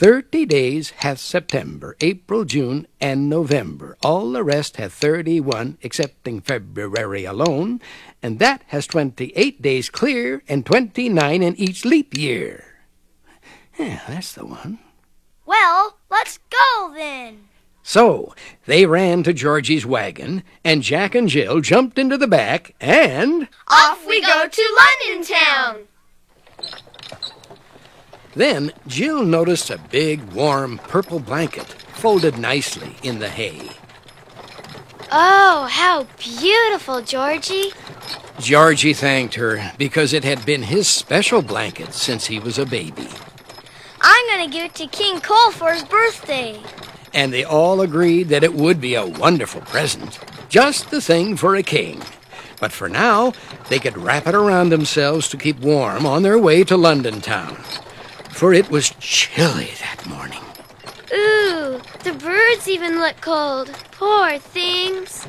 Thirty days hath September, April, June, and November. All the rest hath thirty-one, excepting February alone, and that has twenty-eight days clear and twenty-nine in each leap year. Yeah, that's the one. Well, let's go then. So they ran to Georgie's wagon, and Jack and Jill jumped into the back, and Off we go to London town. Then Jill noticed a big, warm purple blanket folded nicely in the hay. Oh, how beautiful, Georgie. Georgie thanked her because it had been his special blanket since he was a baby. I'm gonna give it to King Cole for his birthday. And they all agreed that it would be a wonderful present, just the thing for a king. But for now, they could wrap it around themselves to keep warm on their way to London town. For it was chilly that morning. Ooh, the birds even look cold. Poor things.